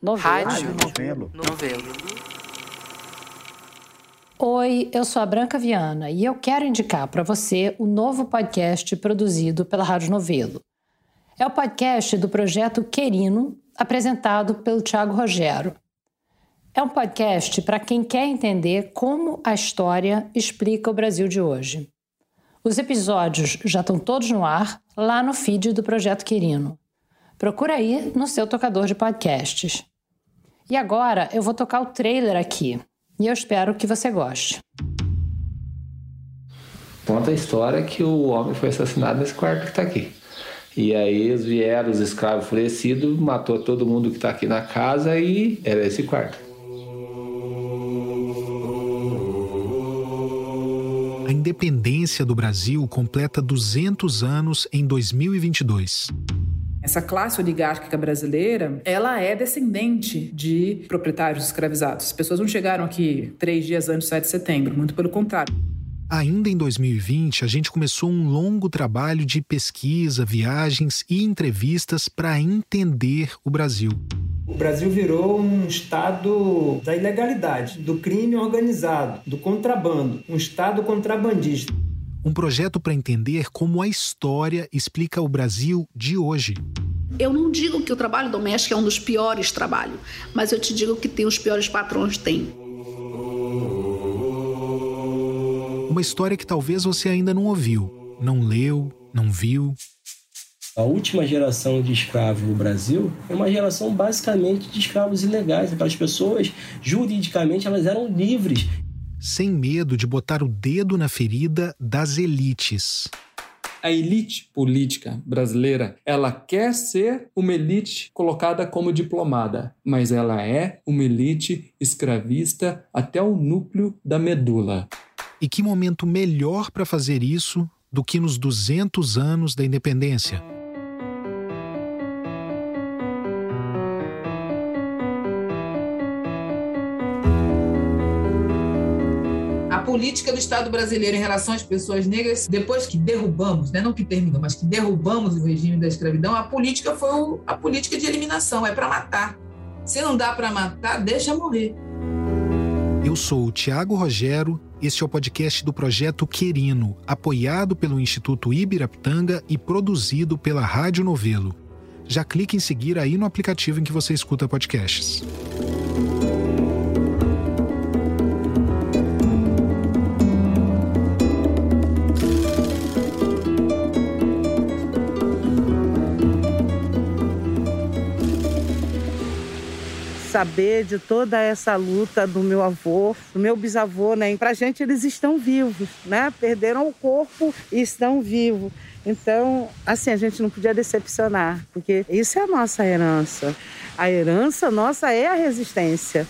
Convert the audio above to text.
Novelo. Rádio Novelo. Novelo. Oi, eu sou a Branca Viana e eu quero indicar para você o novo podcast produzido pela Rádio Novelo. É o podcast do projeto Querino, apresentado pelo Tiago Rogero. É um podcast para quem quer entender como a história explica o Brasil de hoje. Os episódios já estão todos no ar lá no feed do Projeto Querino. Procura aí no seu tocador de podcasts. E agora eu vou tocar o trailer aqui. E eu espero que você goste. Conta a história que o homem foi assassinado nesse quarto que está aqui. E aí eles vieram, os escravos enfurecidos, matou todo mundo que está aqui na casa e era esse quarto. A independência do Brasil completa 200 anos em 2022. Essa classe oligárquica brasileira, ela é descendente de proprietários escravizados. As pessoas não chegaram aqui três dias antes do 7 de setembro, muito pelo contrário. Ainda em 2020, a gente começou um longo trabalho de pesquisa, viagens e entrevistas para entender o Brasil. O Brasil virou um estado da ilegalidade, do crime organizado, do contrabando, um estado contrabandista um projeto para entender como a história explica o Brasil de hoje. Eu não digo que o trabalho doméstico é um dos piores trabalhos, mas eu te digo que tem os piores patrões, tem. Uma história que talvez você ainda não ouviu, não leu, não viu. A última geração de escravos no Brasil é uma geração basicamente de escravos ilegais. Aquelas pessoas, juridicamente, elas eram livres sem medo de botar o dedo na ferida das elites. A elite política brasileira, ela quer ser uma elite colocada como diplomada, mas ela é uma elite escravista até o núcleo da medula. E que momento melhor para fazer isso do que nos 200 anos da independência? Política do Estado brasileiro em relação às pessoas negras, depois que derrubamos, né, não que terminou, mas que derrubamos o regime da escravidão, a política foi o, a política de eliminação, é para matar. Se não dá para matar, deixa morrer. Eu sou o Tiago Rogero, este é o podcast do projeto Querino, apoiado pelo Instituto Ibirapitanga e produzido pela Rádio Novelo. Já clique em seguir aí no aplicativo em que você escuta podcasts. Saber de toda essa luta do meu avô, do meu bisavô, né? Pra gente eles estão vivos, né? Perderam o corpo e estão vivos. Então, assim, a gente não podia decepcionar, porque isso é a nossa herança. A herança nossa é a resistência.